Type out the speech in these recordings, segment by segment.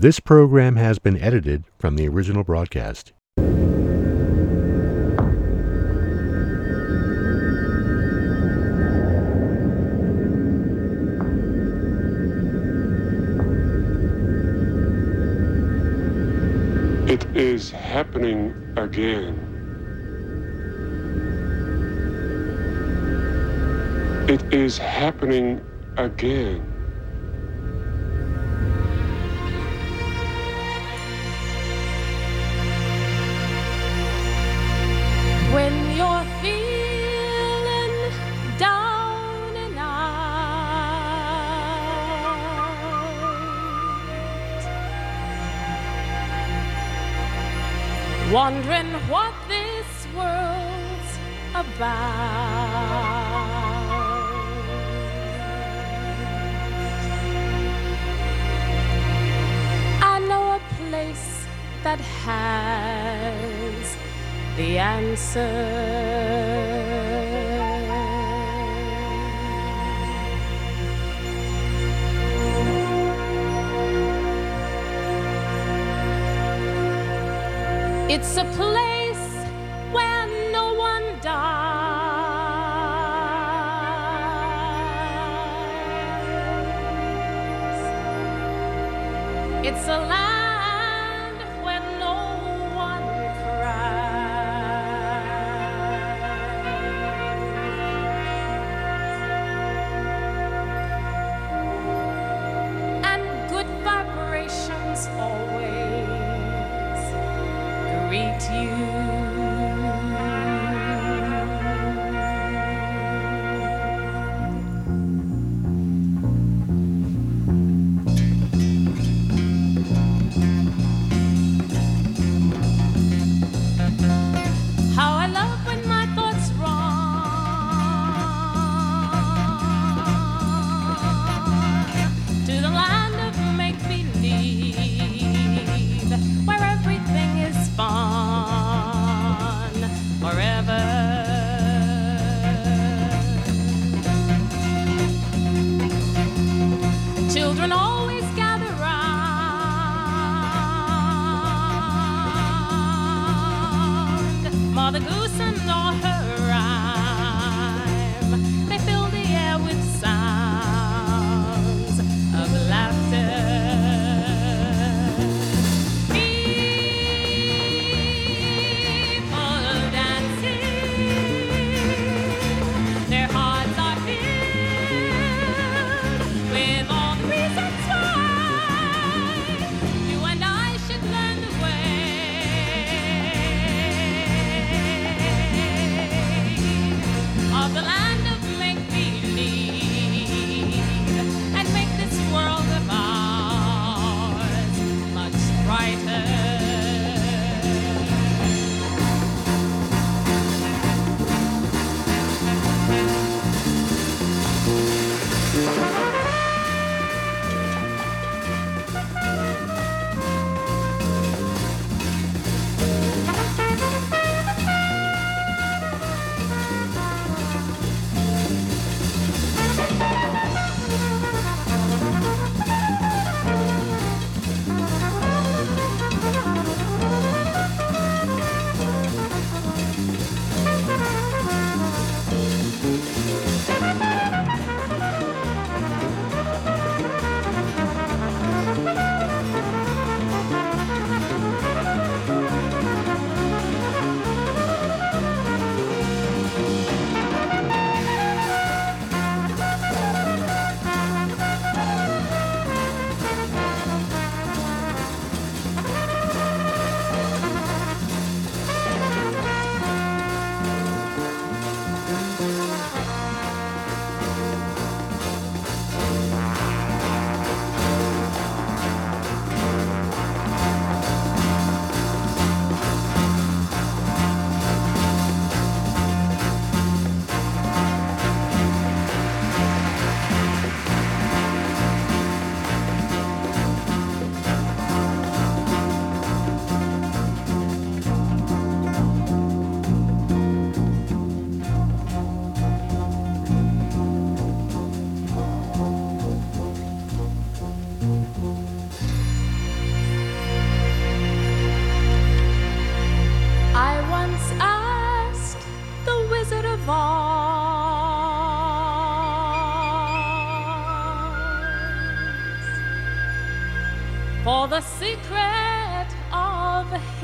This program has been edited from the original broadcast. It is happening again. It is happening again. the answer. It's a place.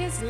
Of his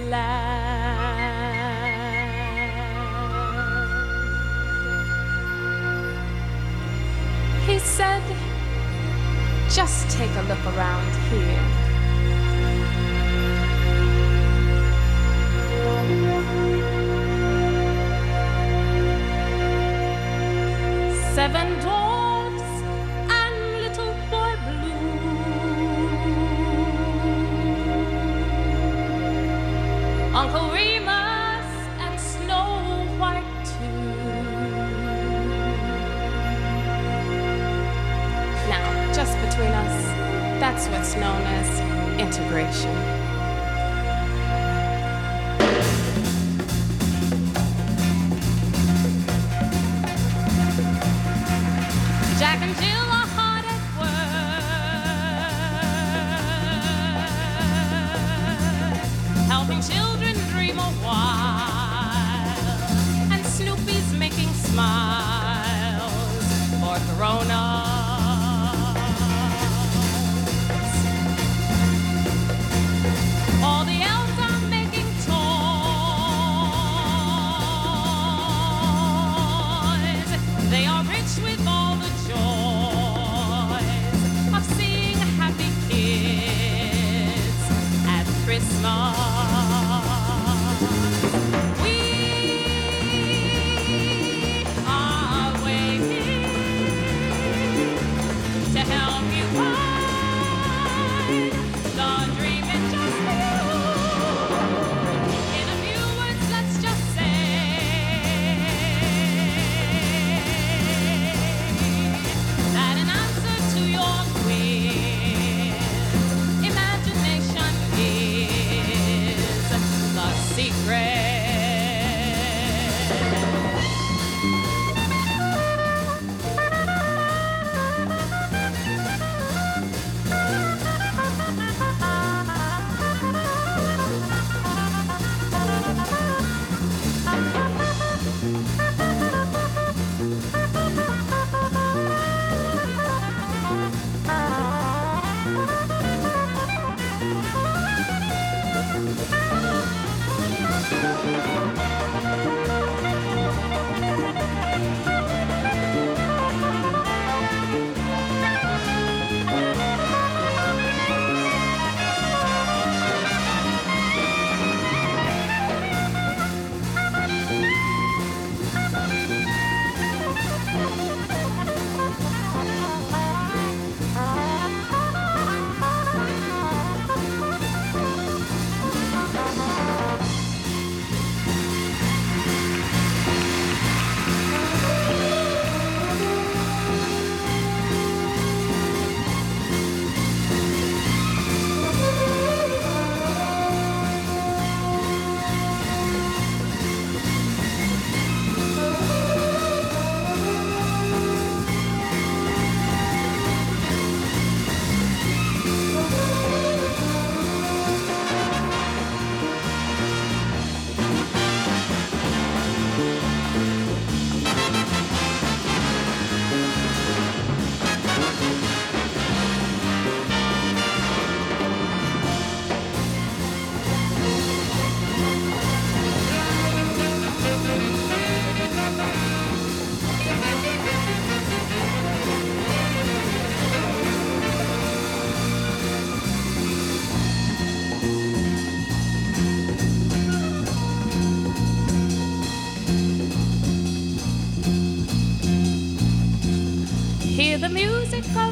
the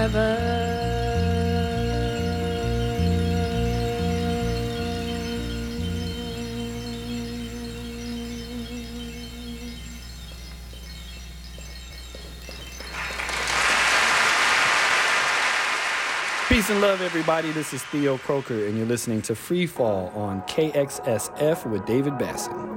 Forever. Peace and love, everybody. This is Theo Croker, and you're listening to Free Fall on KXSF with David Basson.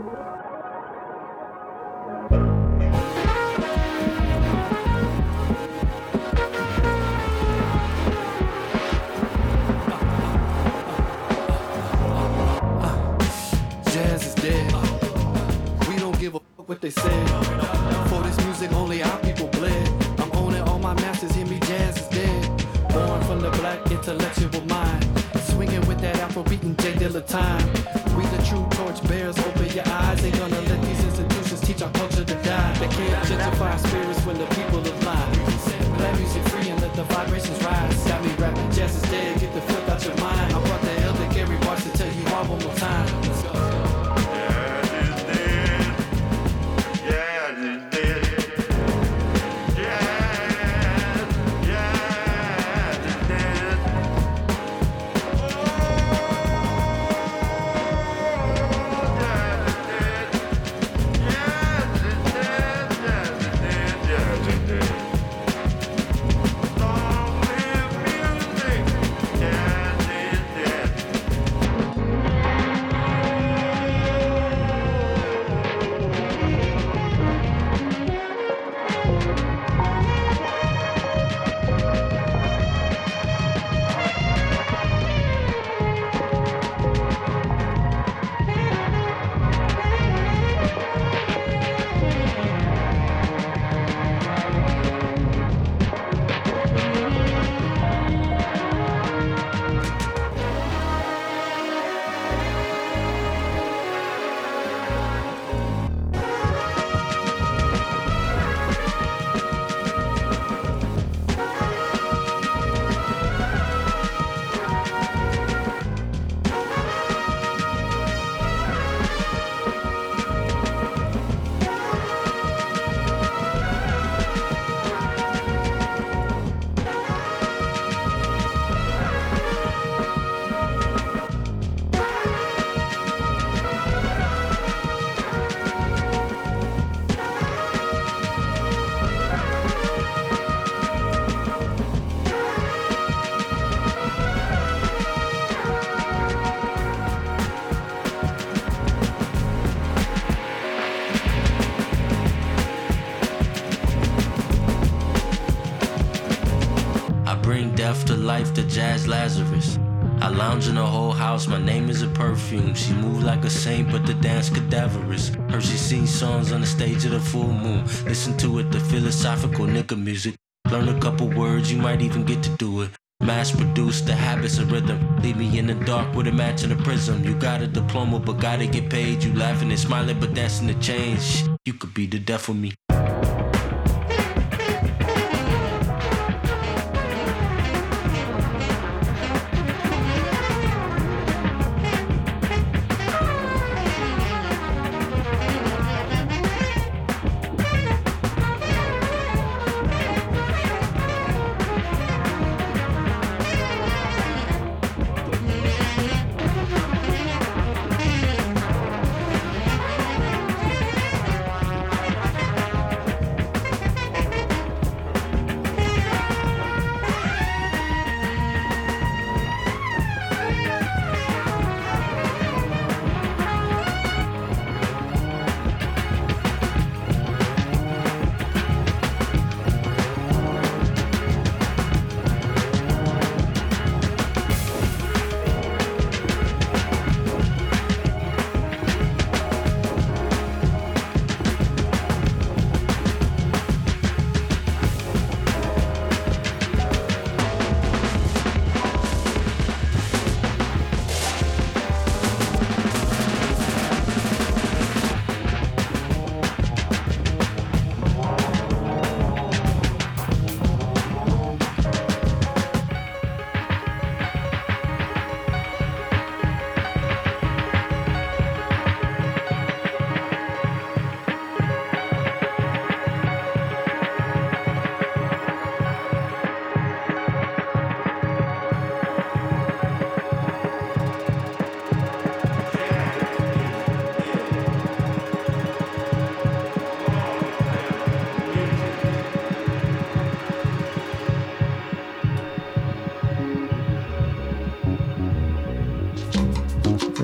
To the jazz Lazarus. I lounge in a whole house, my name is a perfume. She move like a saint, but the dance cadaverous. Heard she sing songs on the stage of the full moon. Listen to it, the philosophical nigga music. Learn a couple words, you might even get to do it. Mass produce the habits of rhythm. Leave me in the dark with a match and a prism. You got a diploma, but gotta get paid. You laughing and smiling, but dancing the change. You could be the death of me.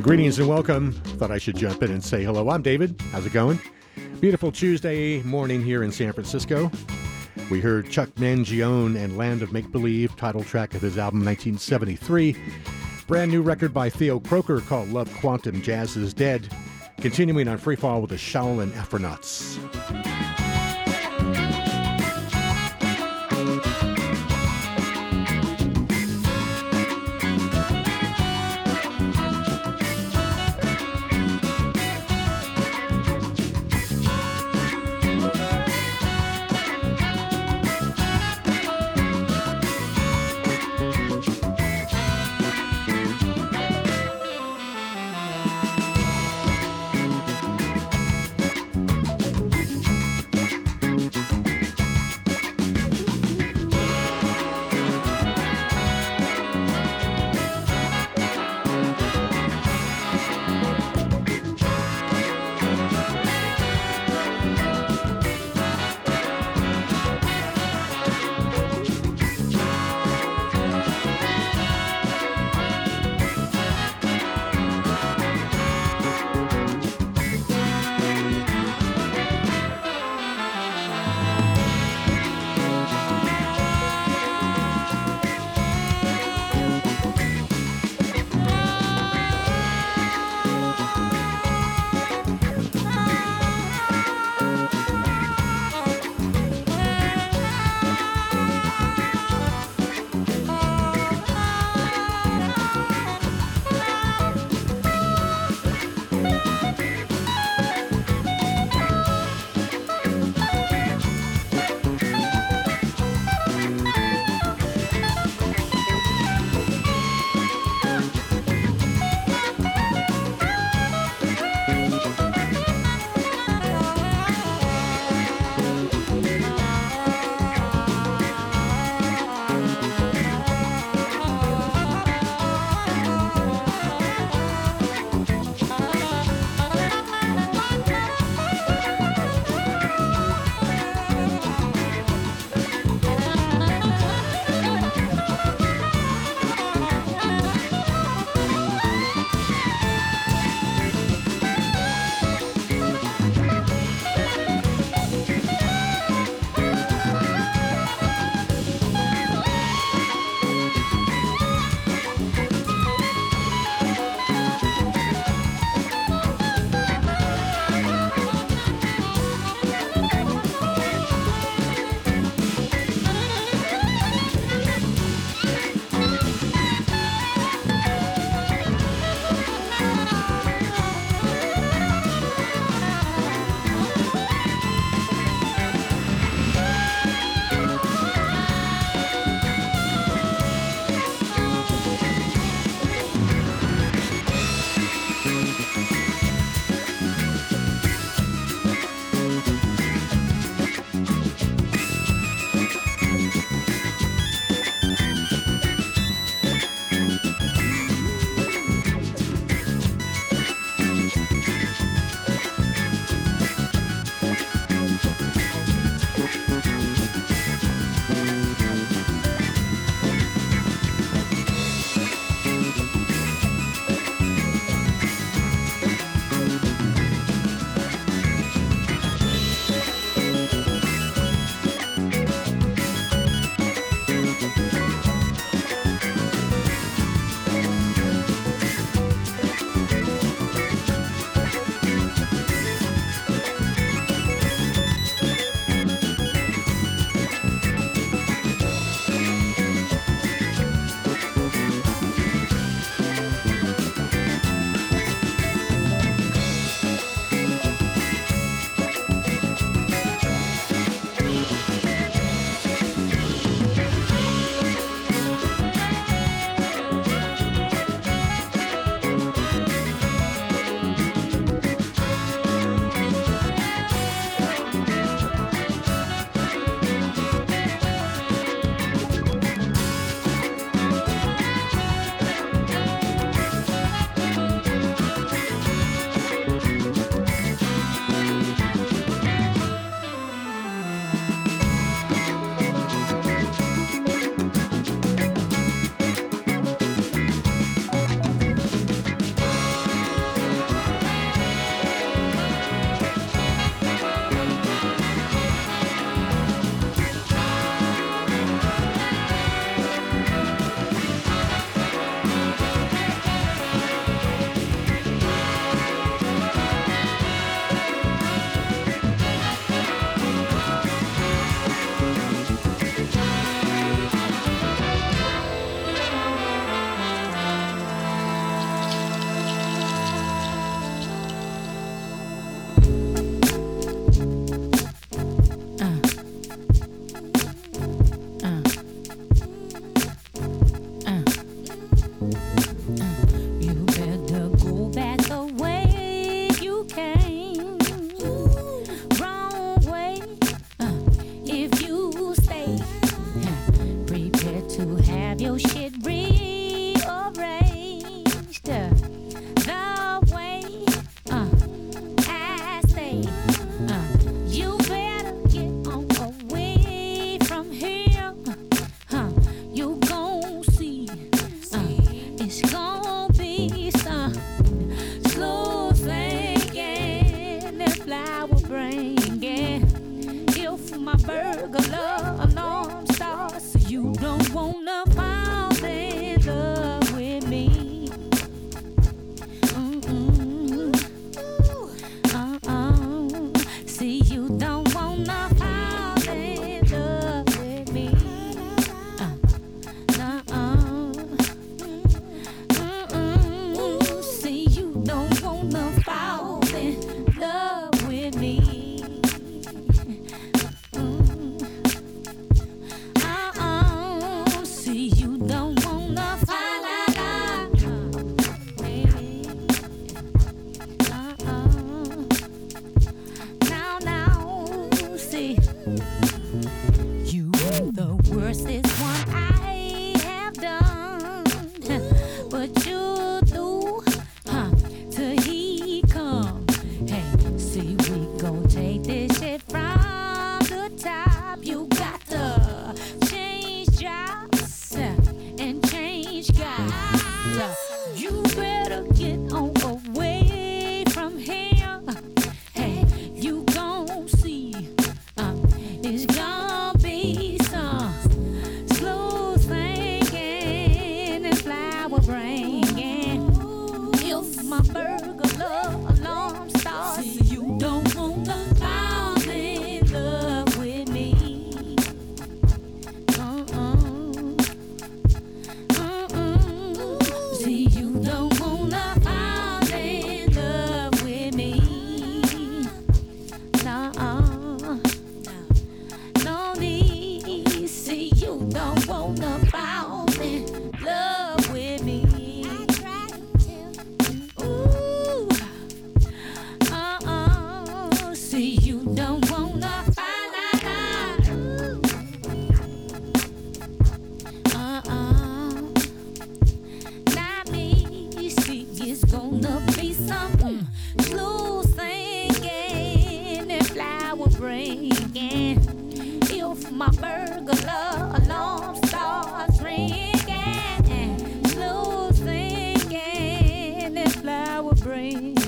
Greetings and welcome. Thought I should jump in and say hello. I'm David. How's it going? Beautiful Tuesday morning here in San Francisco. We heard Chuck Mangione and Land of Make Believe, title track of his album 1973. Brand new record by Theo Croker called Love Quantum Jazz is Dead. Continuing on Freefall with the Shaolin Afronauts. Flower bringing.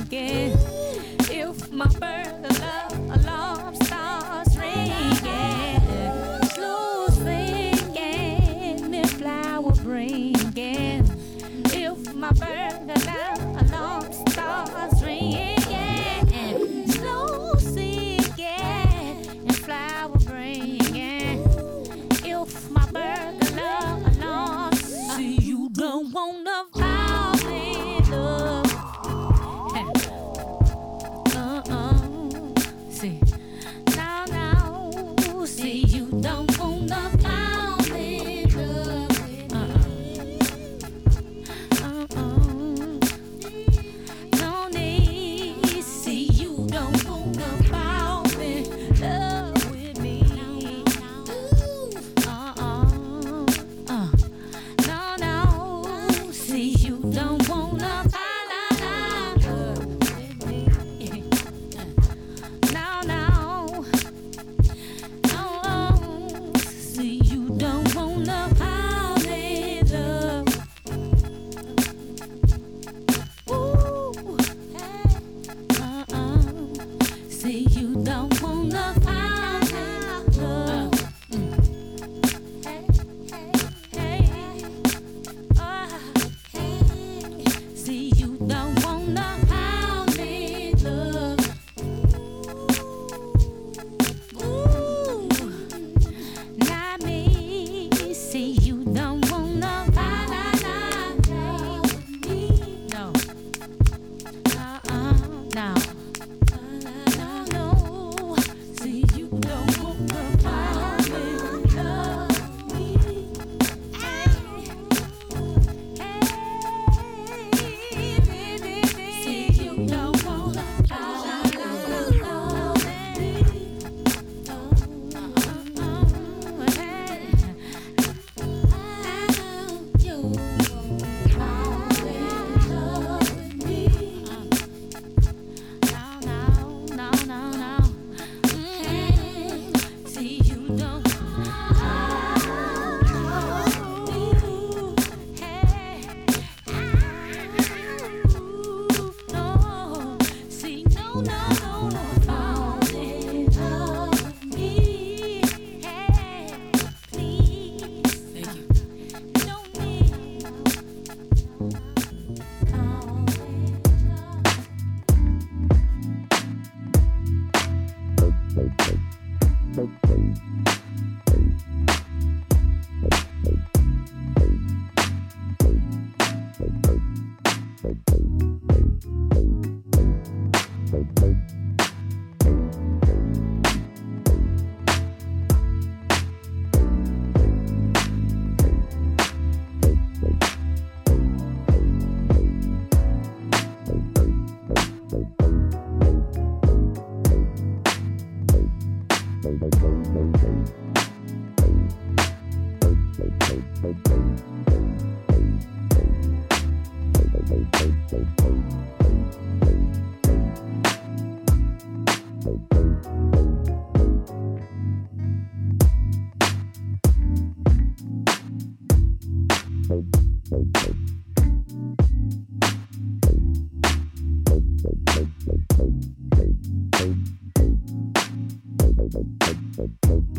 episode.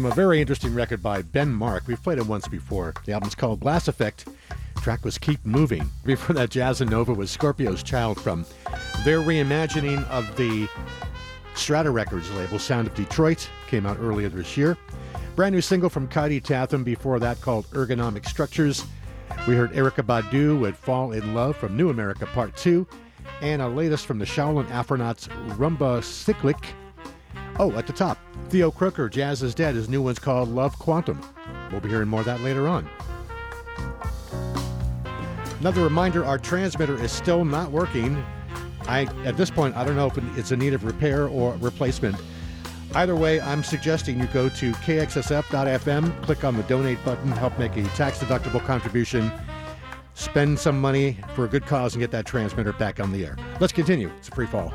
From a very interesting record by Ben Mark. We've played it once before. The album's called Glass Effect. The track was Keep Moving. Before that, Jazzanova was Scorpio's Child from their reimagining of the Strata Records label, Sound of Detroit, came out earlier this year. Brand new single from Kaidi Tatham before that called Ergonomic Structures. We heard Erykah Badu with Fall in Love from New Amerykah Part 2. And a latest from the Shaolin Afronauts Rumba Cyclic. Oh, at the top, Theo Croker, Jazz is Dead. His new one's called Love Quantum. We'll be hearing more of that later on. Another reminder our transmitter is still not working. I At this point, I don't know if it's in need of repair or replacement. Either way, I'm suggesting you go to kxsf.fm, click on the donate button, help make a tax deductible contribution, spend some money for a good cause, and get that transmitter back on the air. Let's continue. It's a free fall.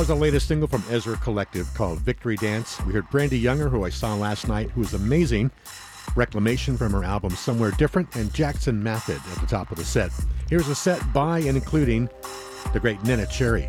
was the latest single from Ezra Collective called Victory Dance. We heard Brandee Younger, who I saw last night, who is amazing. Reclamation from her album Somewhere Different, and Jackson Method at the top of the set. Here's a set by and including the great Neneh Cherry.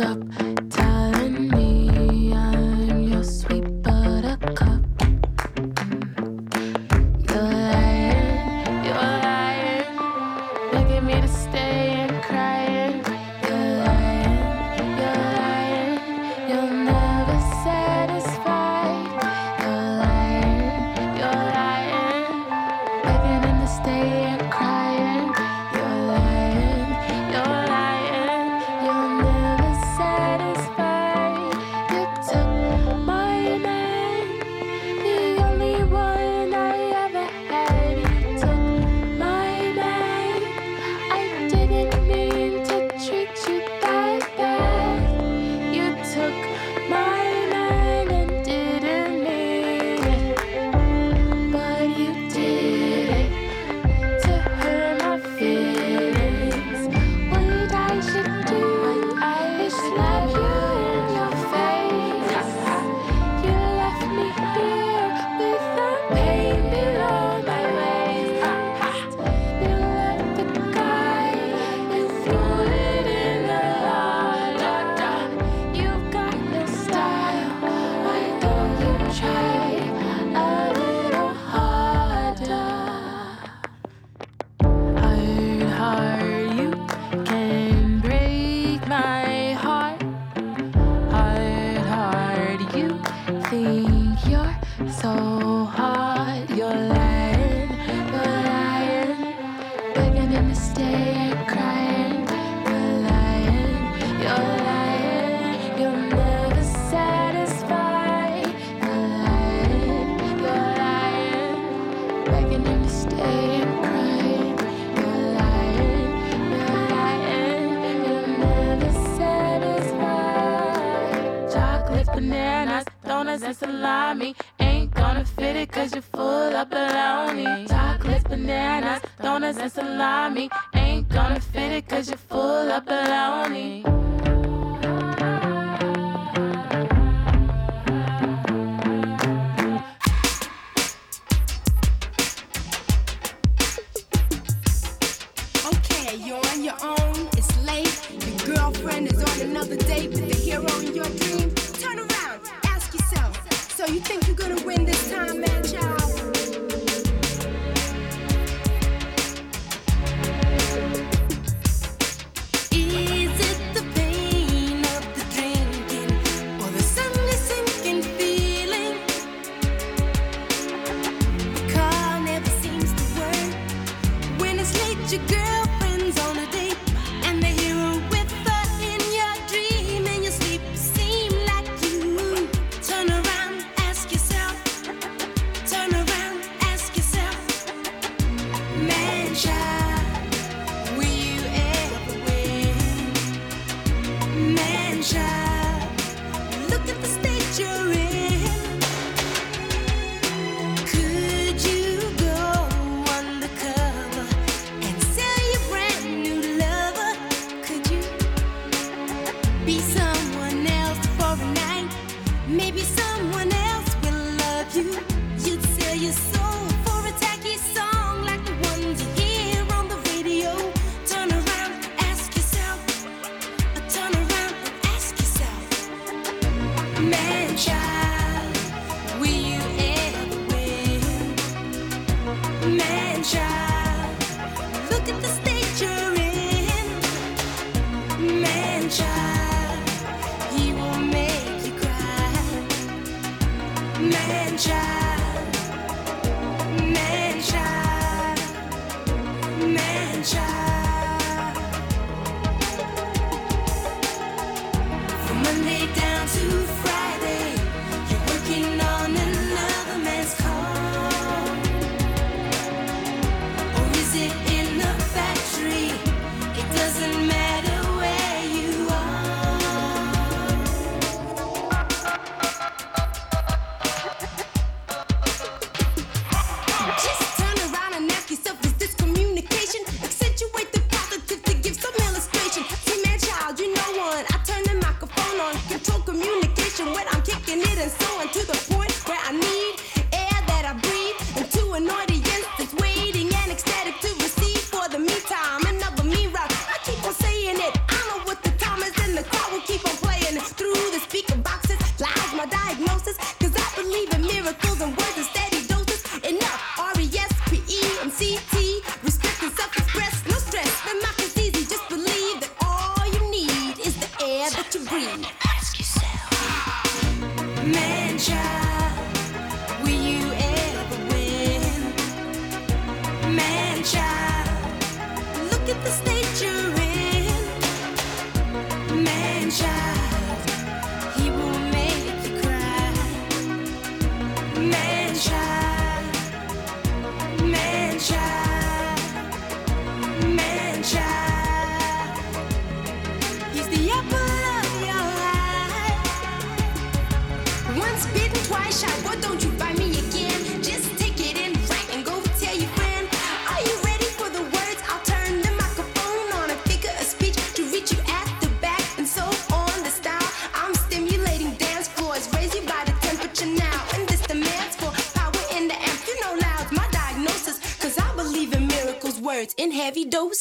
up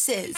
heavy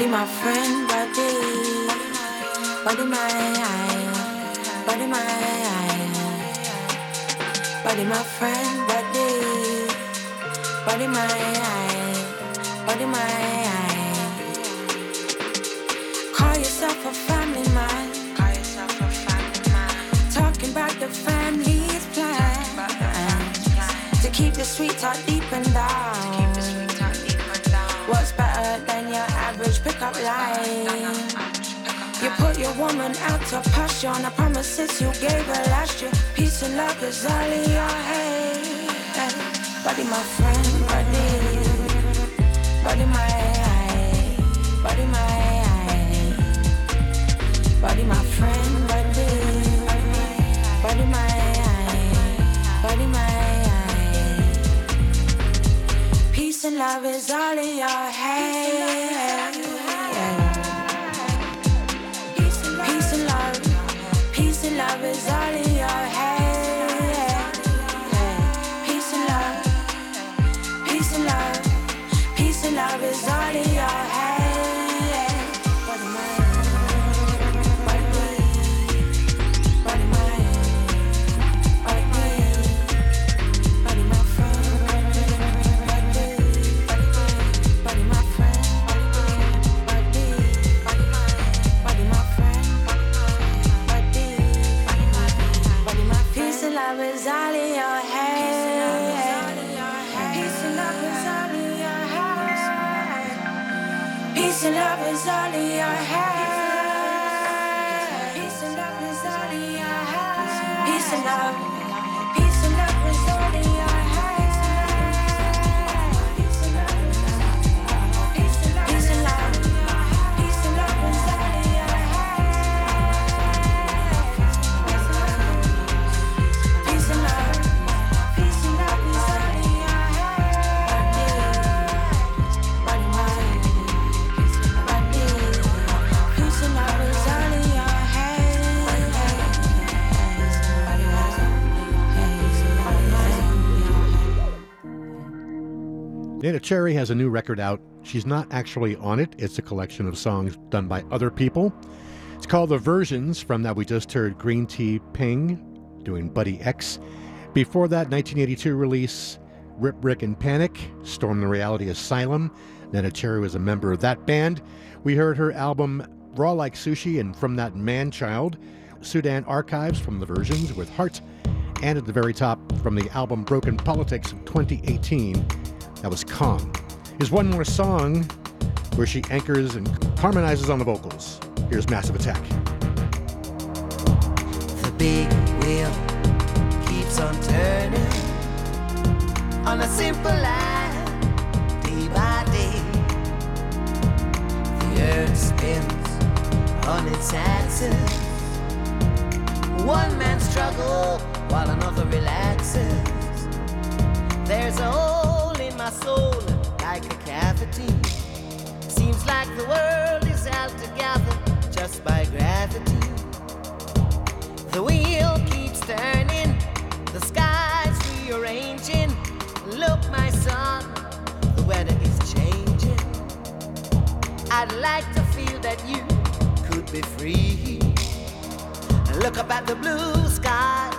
Body my Cherry has a new record out. She's not actually on it, it's a collection of songs done by other people. It's called The Versions. From that, we just heard Green Tea Ping doing Buddy X. Before that, 1982 release, Rip Rig and Panic, Storm the Reality Asylum. Neneh Cherry was a member of that band. We heard her album Raw Like Sushi, and from that, Manchild. Sudan Archives from The Versions with Heart. And at the very top, from the album Broken Politics 2018, that was Kong. Here's one more song where she anchors and harmonizes on the vocals. Here's Massive Attack. The big wheel keeps on turning on a simple line, day by day. The earth spins on its axis. One man struggles while another relaxes. There's a hole in my soul like a cavity. Seems like the world is held together just by gravity. The wheel keeps turning, the sky's rearranging. Look, my son, the weather is changing. I'd like to feel that you could be free. Look up at the blue skies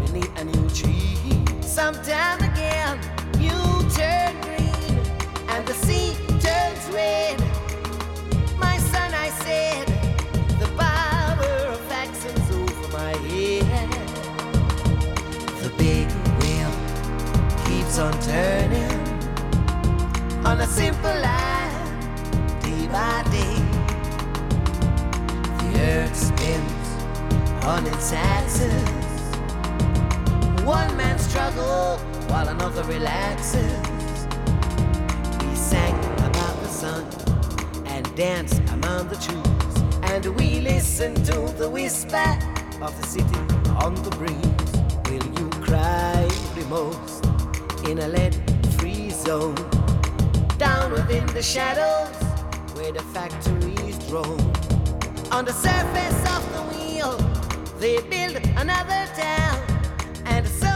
beneath a new tree. Sometime again, you and the sea turns red. My son, I said, the power of actions over my head. The big wheel keeps on turning on a simple line, day by day. The earth spins on its axis. One man struggles while another relaxes. Sang about the sun and danced among the trees, and we listened to the whisper of the city on the breeze. Will you cry remorse in a lead-free zone? Down within the shadows where the factories drone. On the surface of the wheel, they build another town, and so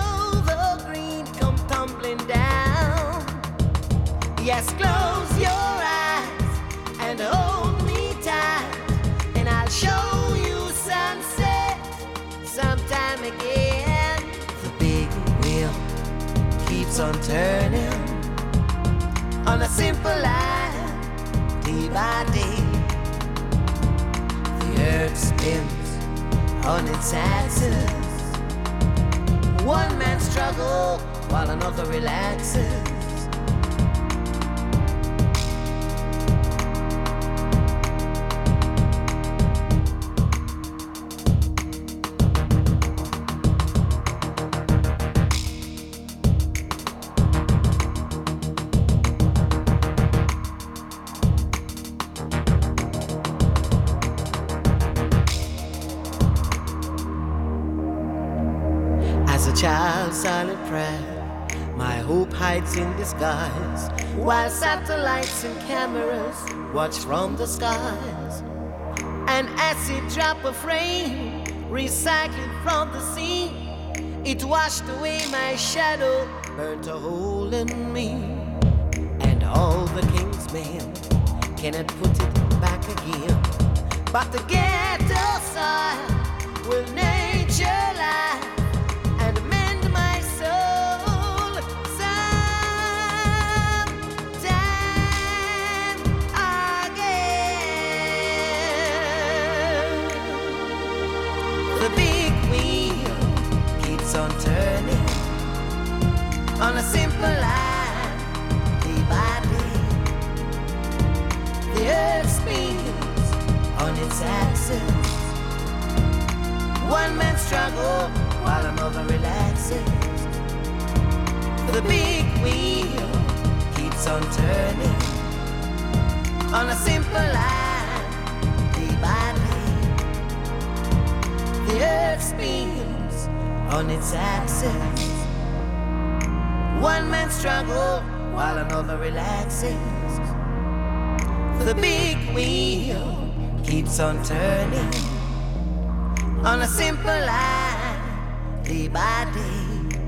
the green come tumbling down. Yes, close your eyes and hold me tight, and I'll show you sunset sometime again. The big wheel keeps on turning on a simple line, day by day. The earth spins on its axis. One man struggles while another relaxes. Disguise. While satellites and cameras watch from the skies. An acid drop of rain, recycled from the sea. It washed away my shadow, burnt a hole in me. And all the king's men cannot put it back again. But the ghetto soil will nature axis. One man struggle while another relaxes. The big wheel keeps on turning on a simple line, day by day. The earth spins on its axis. One man struggle while another relaxes. The big wheel keeps on turning on a simple line, day by day.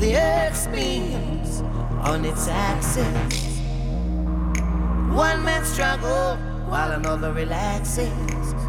The earth spins on its axis. One man struggles while another relaxes.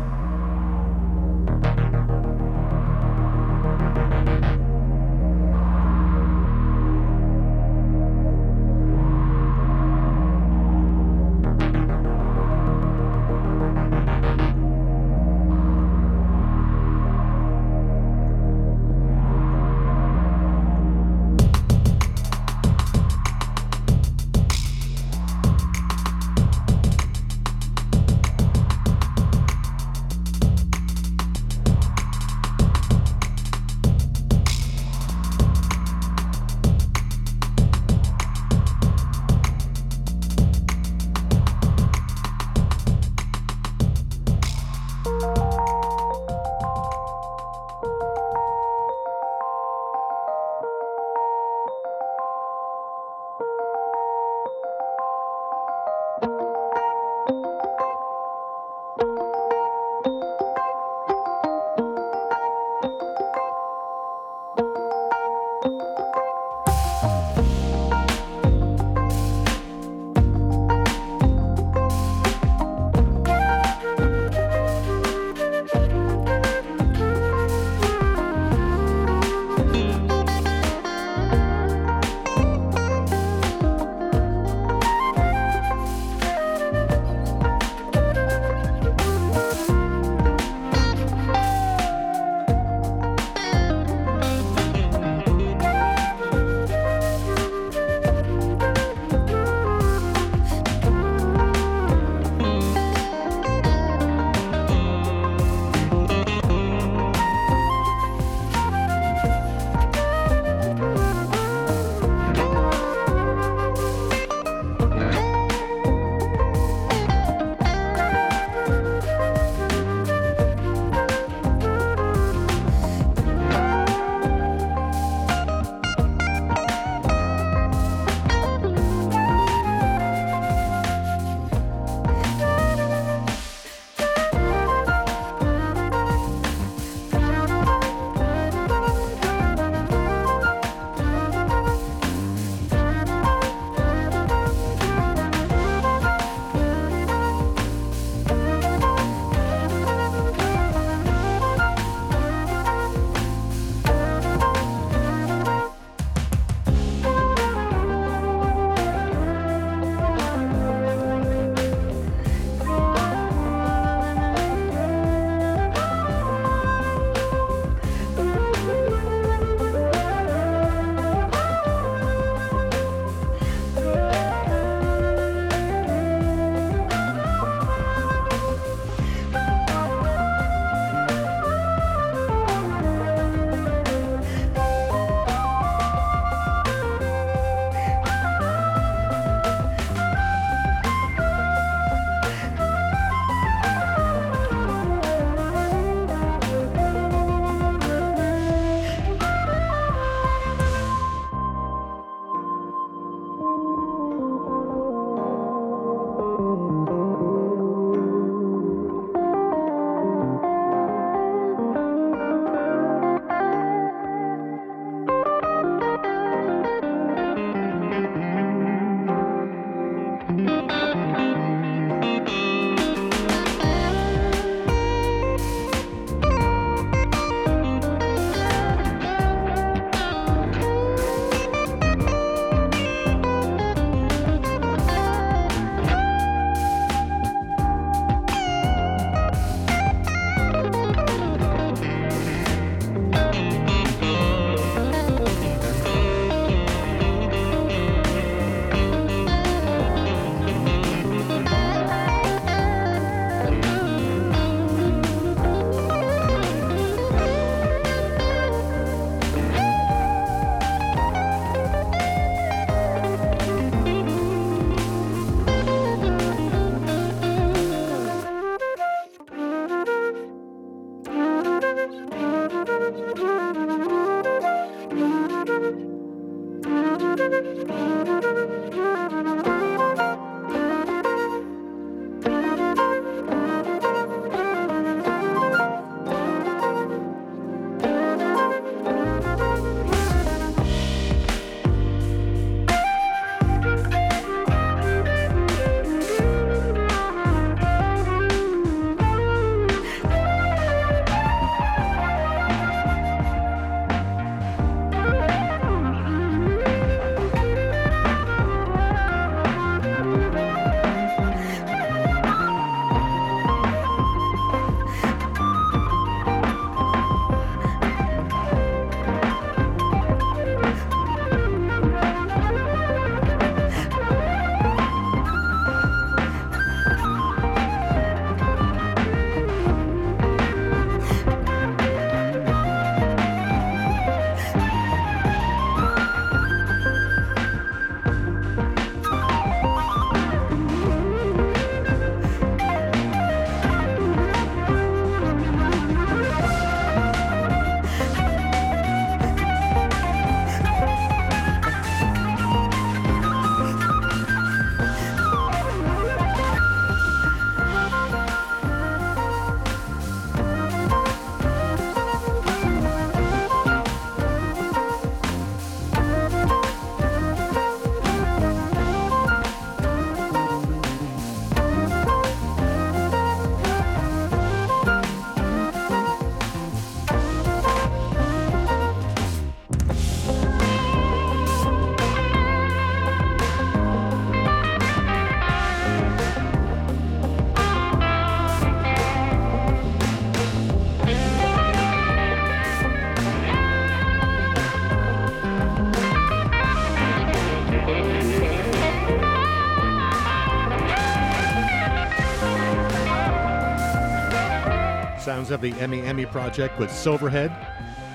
Of the Emmy Emmy Project with Silverhead.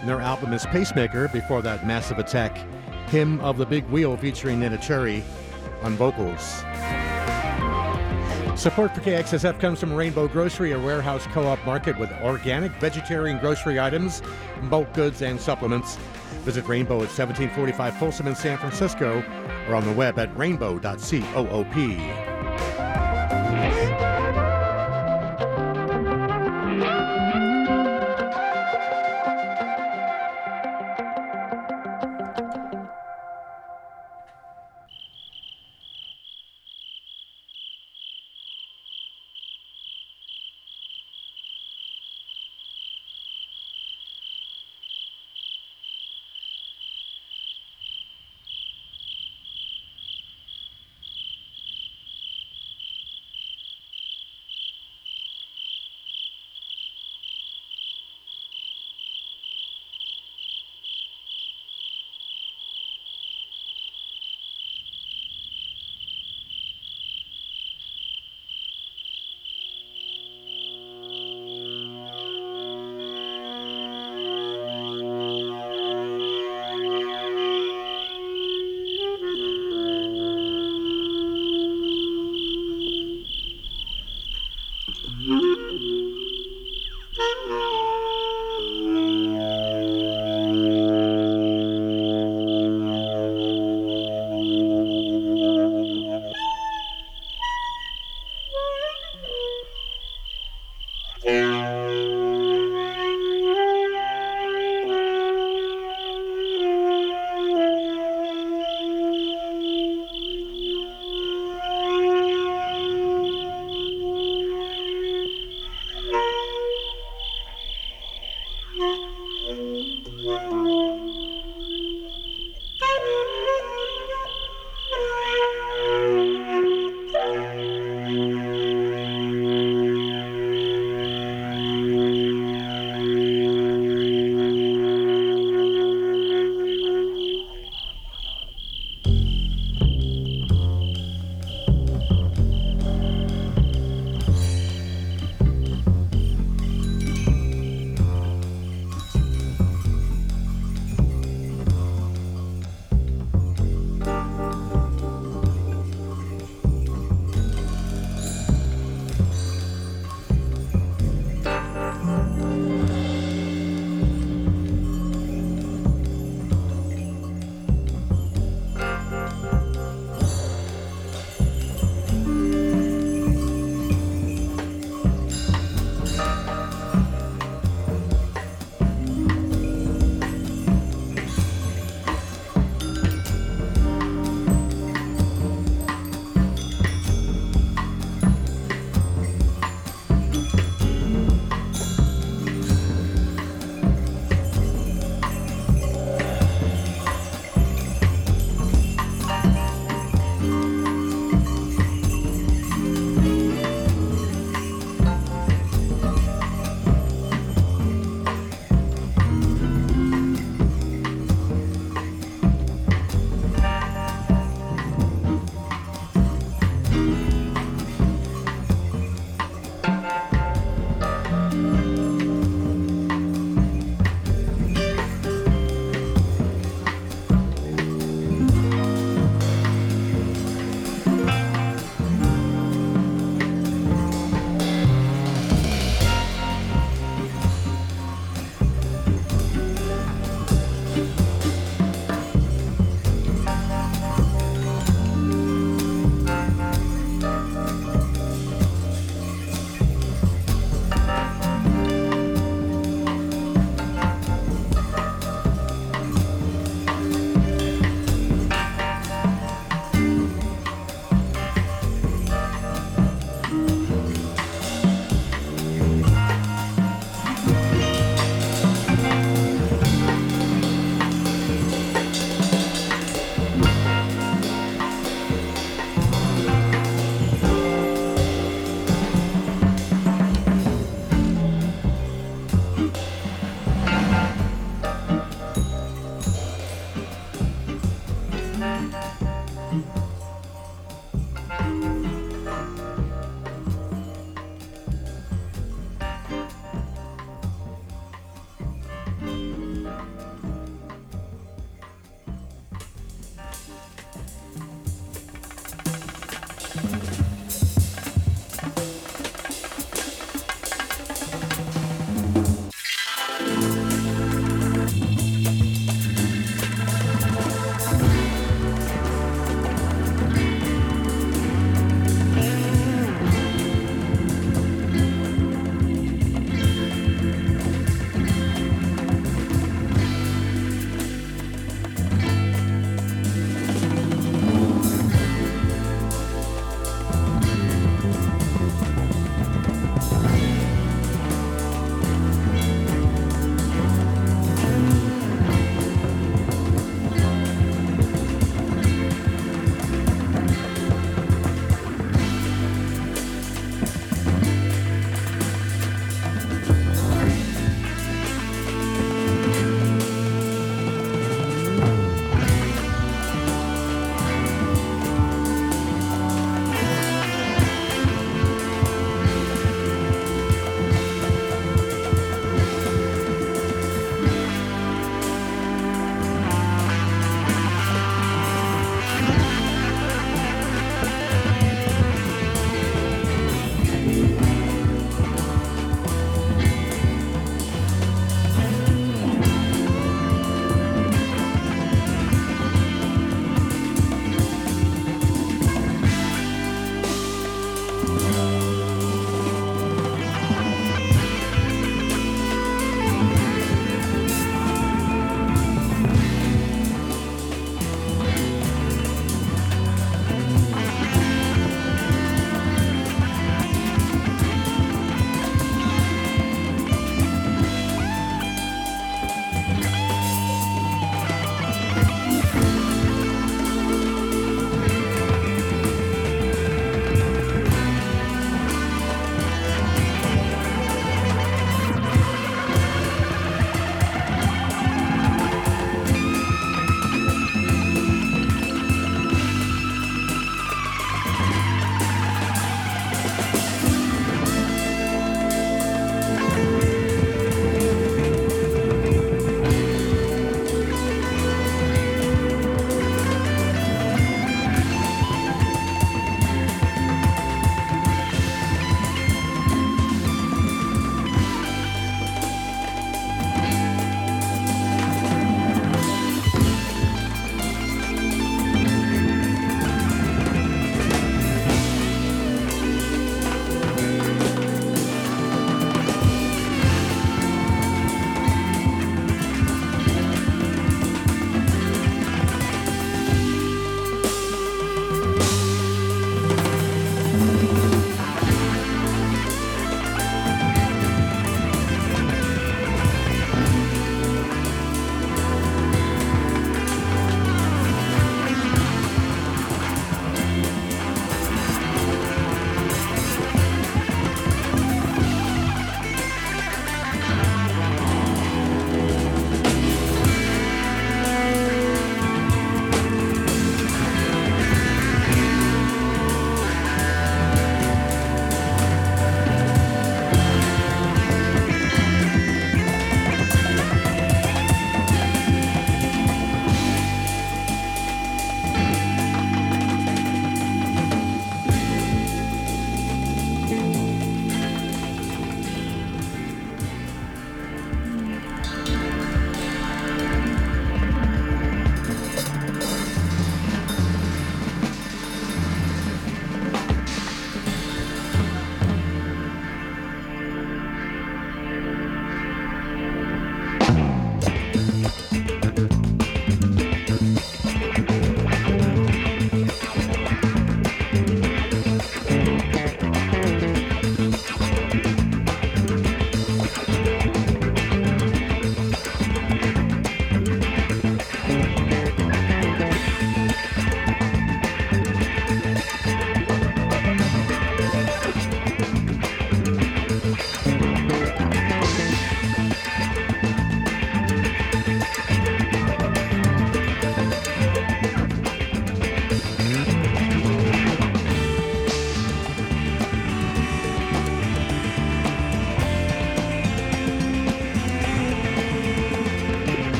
And their album is Pacemaker. Before that, Massive Attack, Hymn of the Big Wheel featuring Neneh Cherry on vocals. Support for KXSF comes from Rainbow Grocery, a warehouse co op market with organic vegetarian grocery items, bulk goods, and supplements. Visit Rainbow at 1745 Folsom in San Francisco or on the web at rainbow.coop.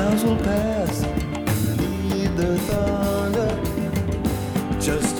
Clouds will pass, lead the thunder. Just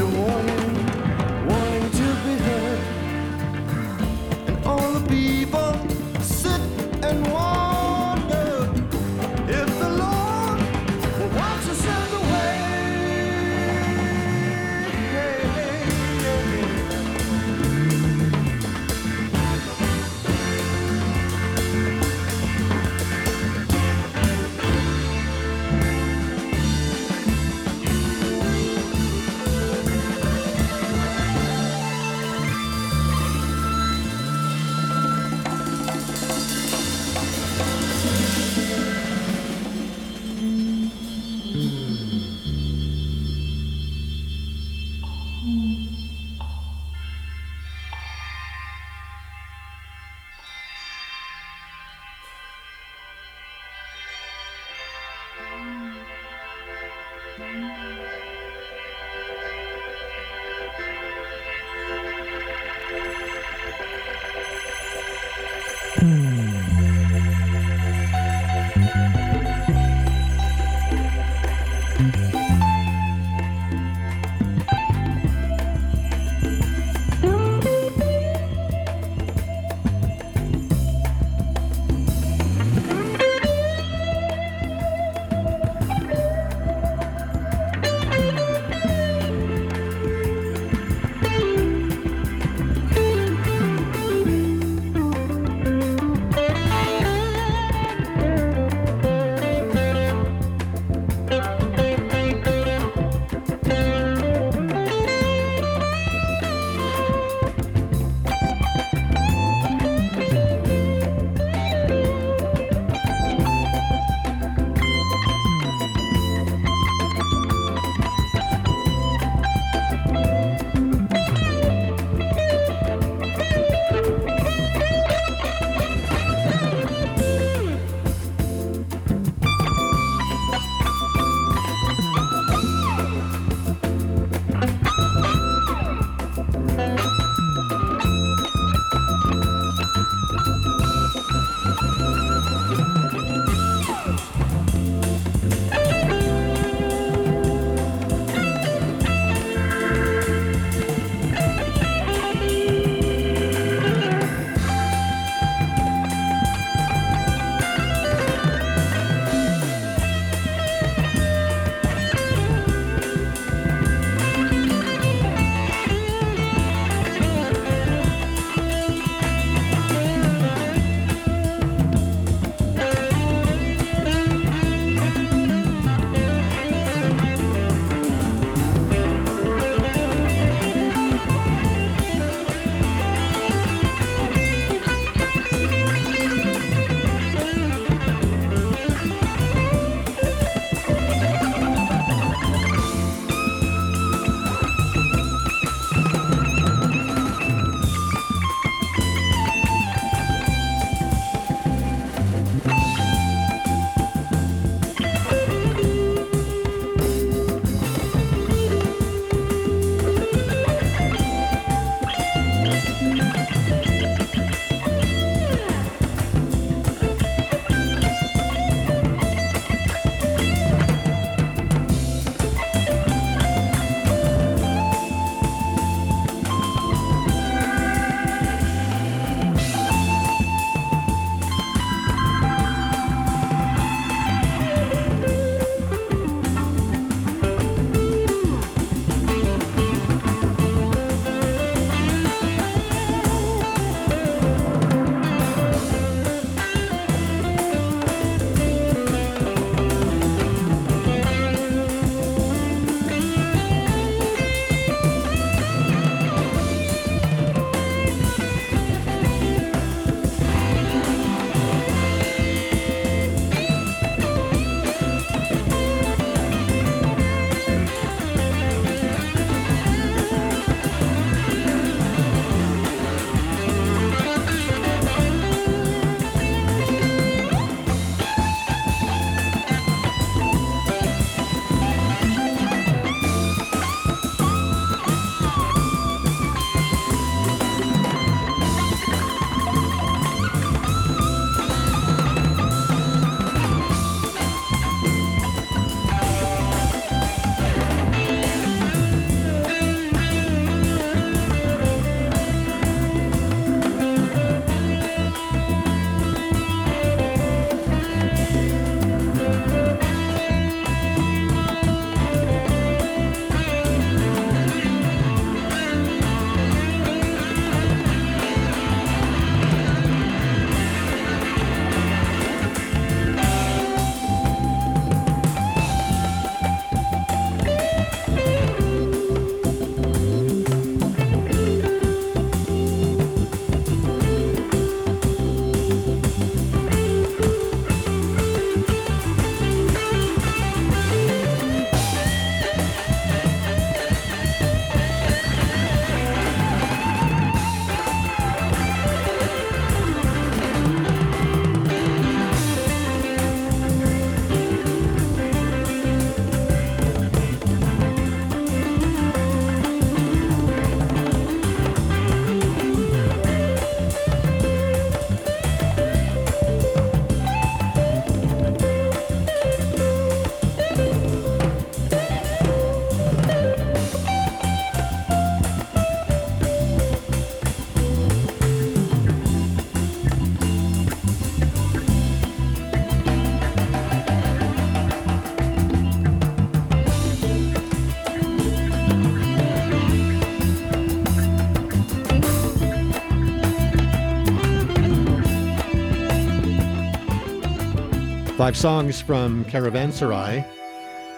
Five songs from Caravanserai,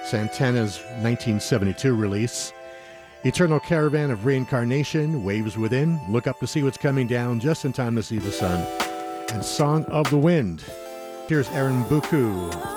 Santana's 1972 release. Eternal Caravan of Reincarnation, Waves Within, Look Up to See What's Coming Down, Just in Time to See the Sun, and Song of the Wind. Here's Erykah Badu.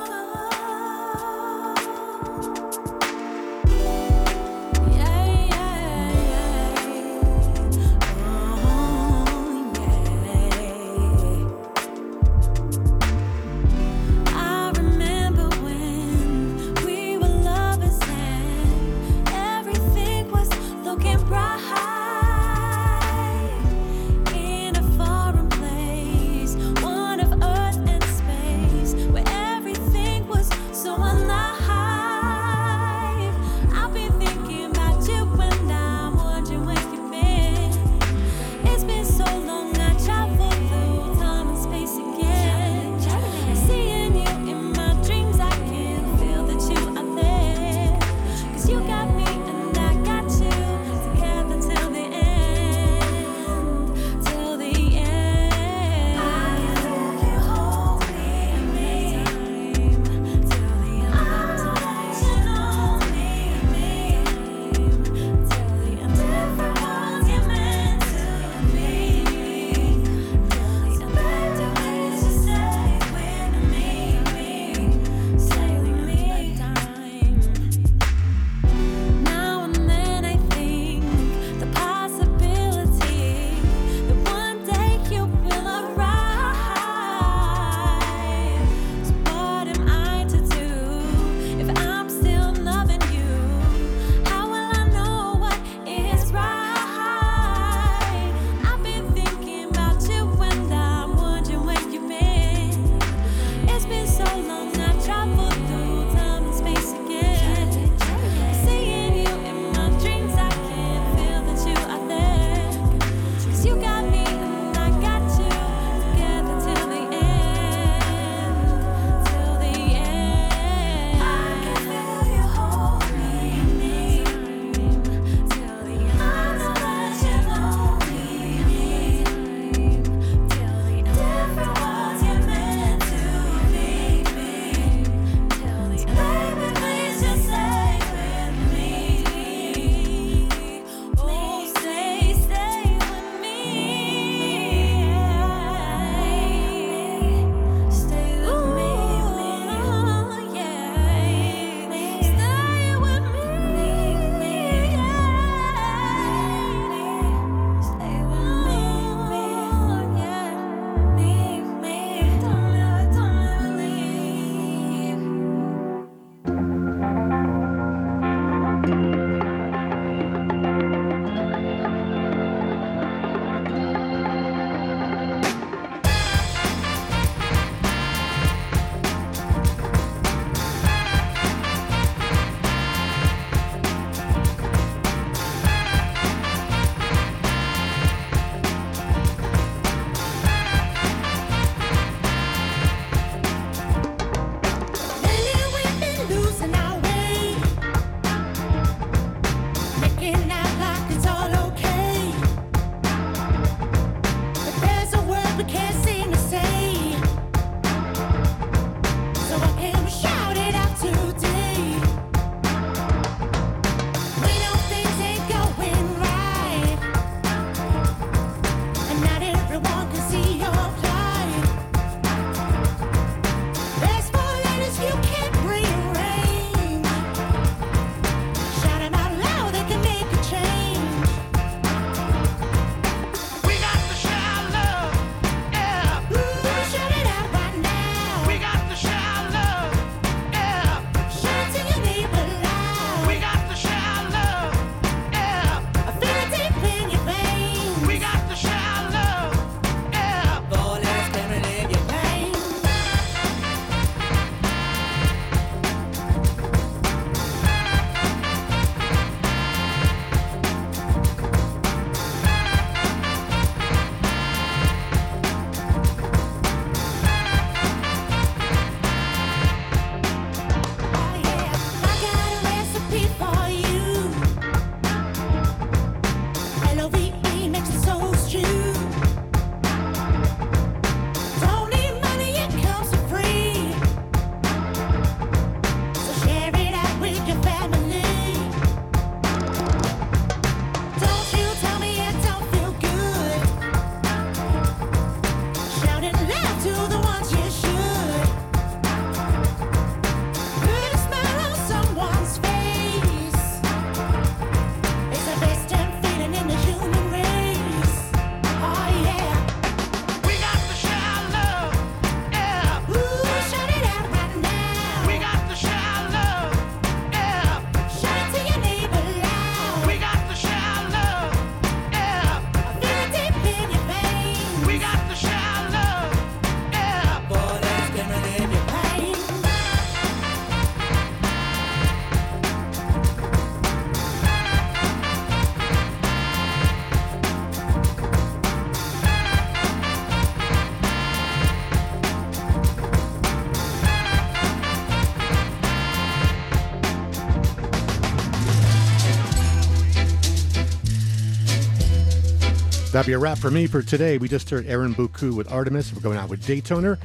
That'll be a wrap for me for today. We just heard Erykah Badu with Artemis. We're going out with Daytoner.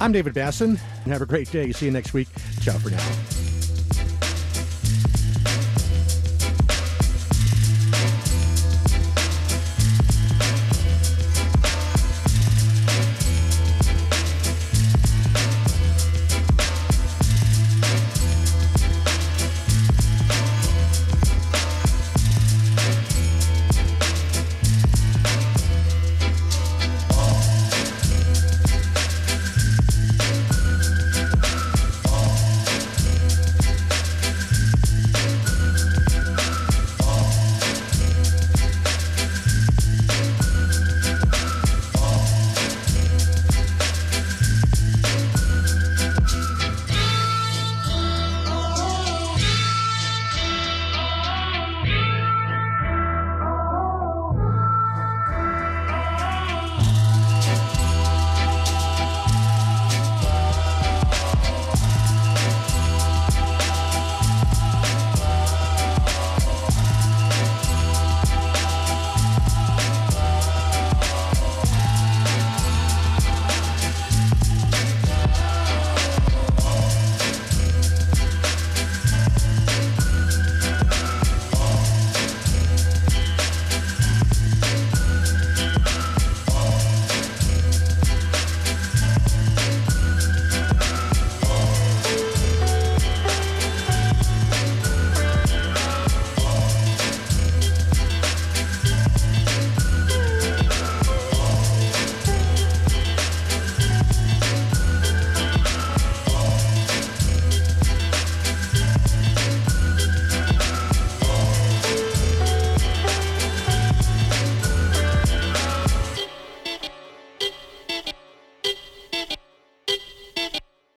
I'm David Basson. And have a great day. See you next week. Ciao for now.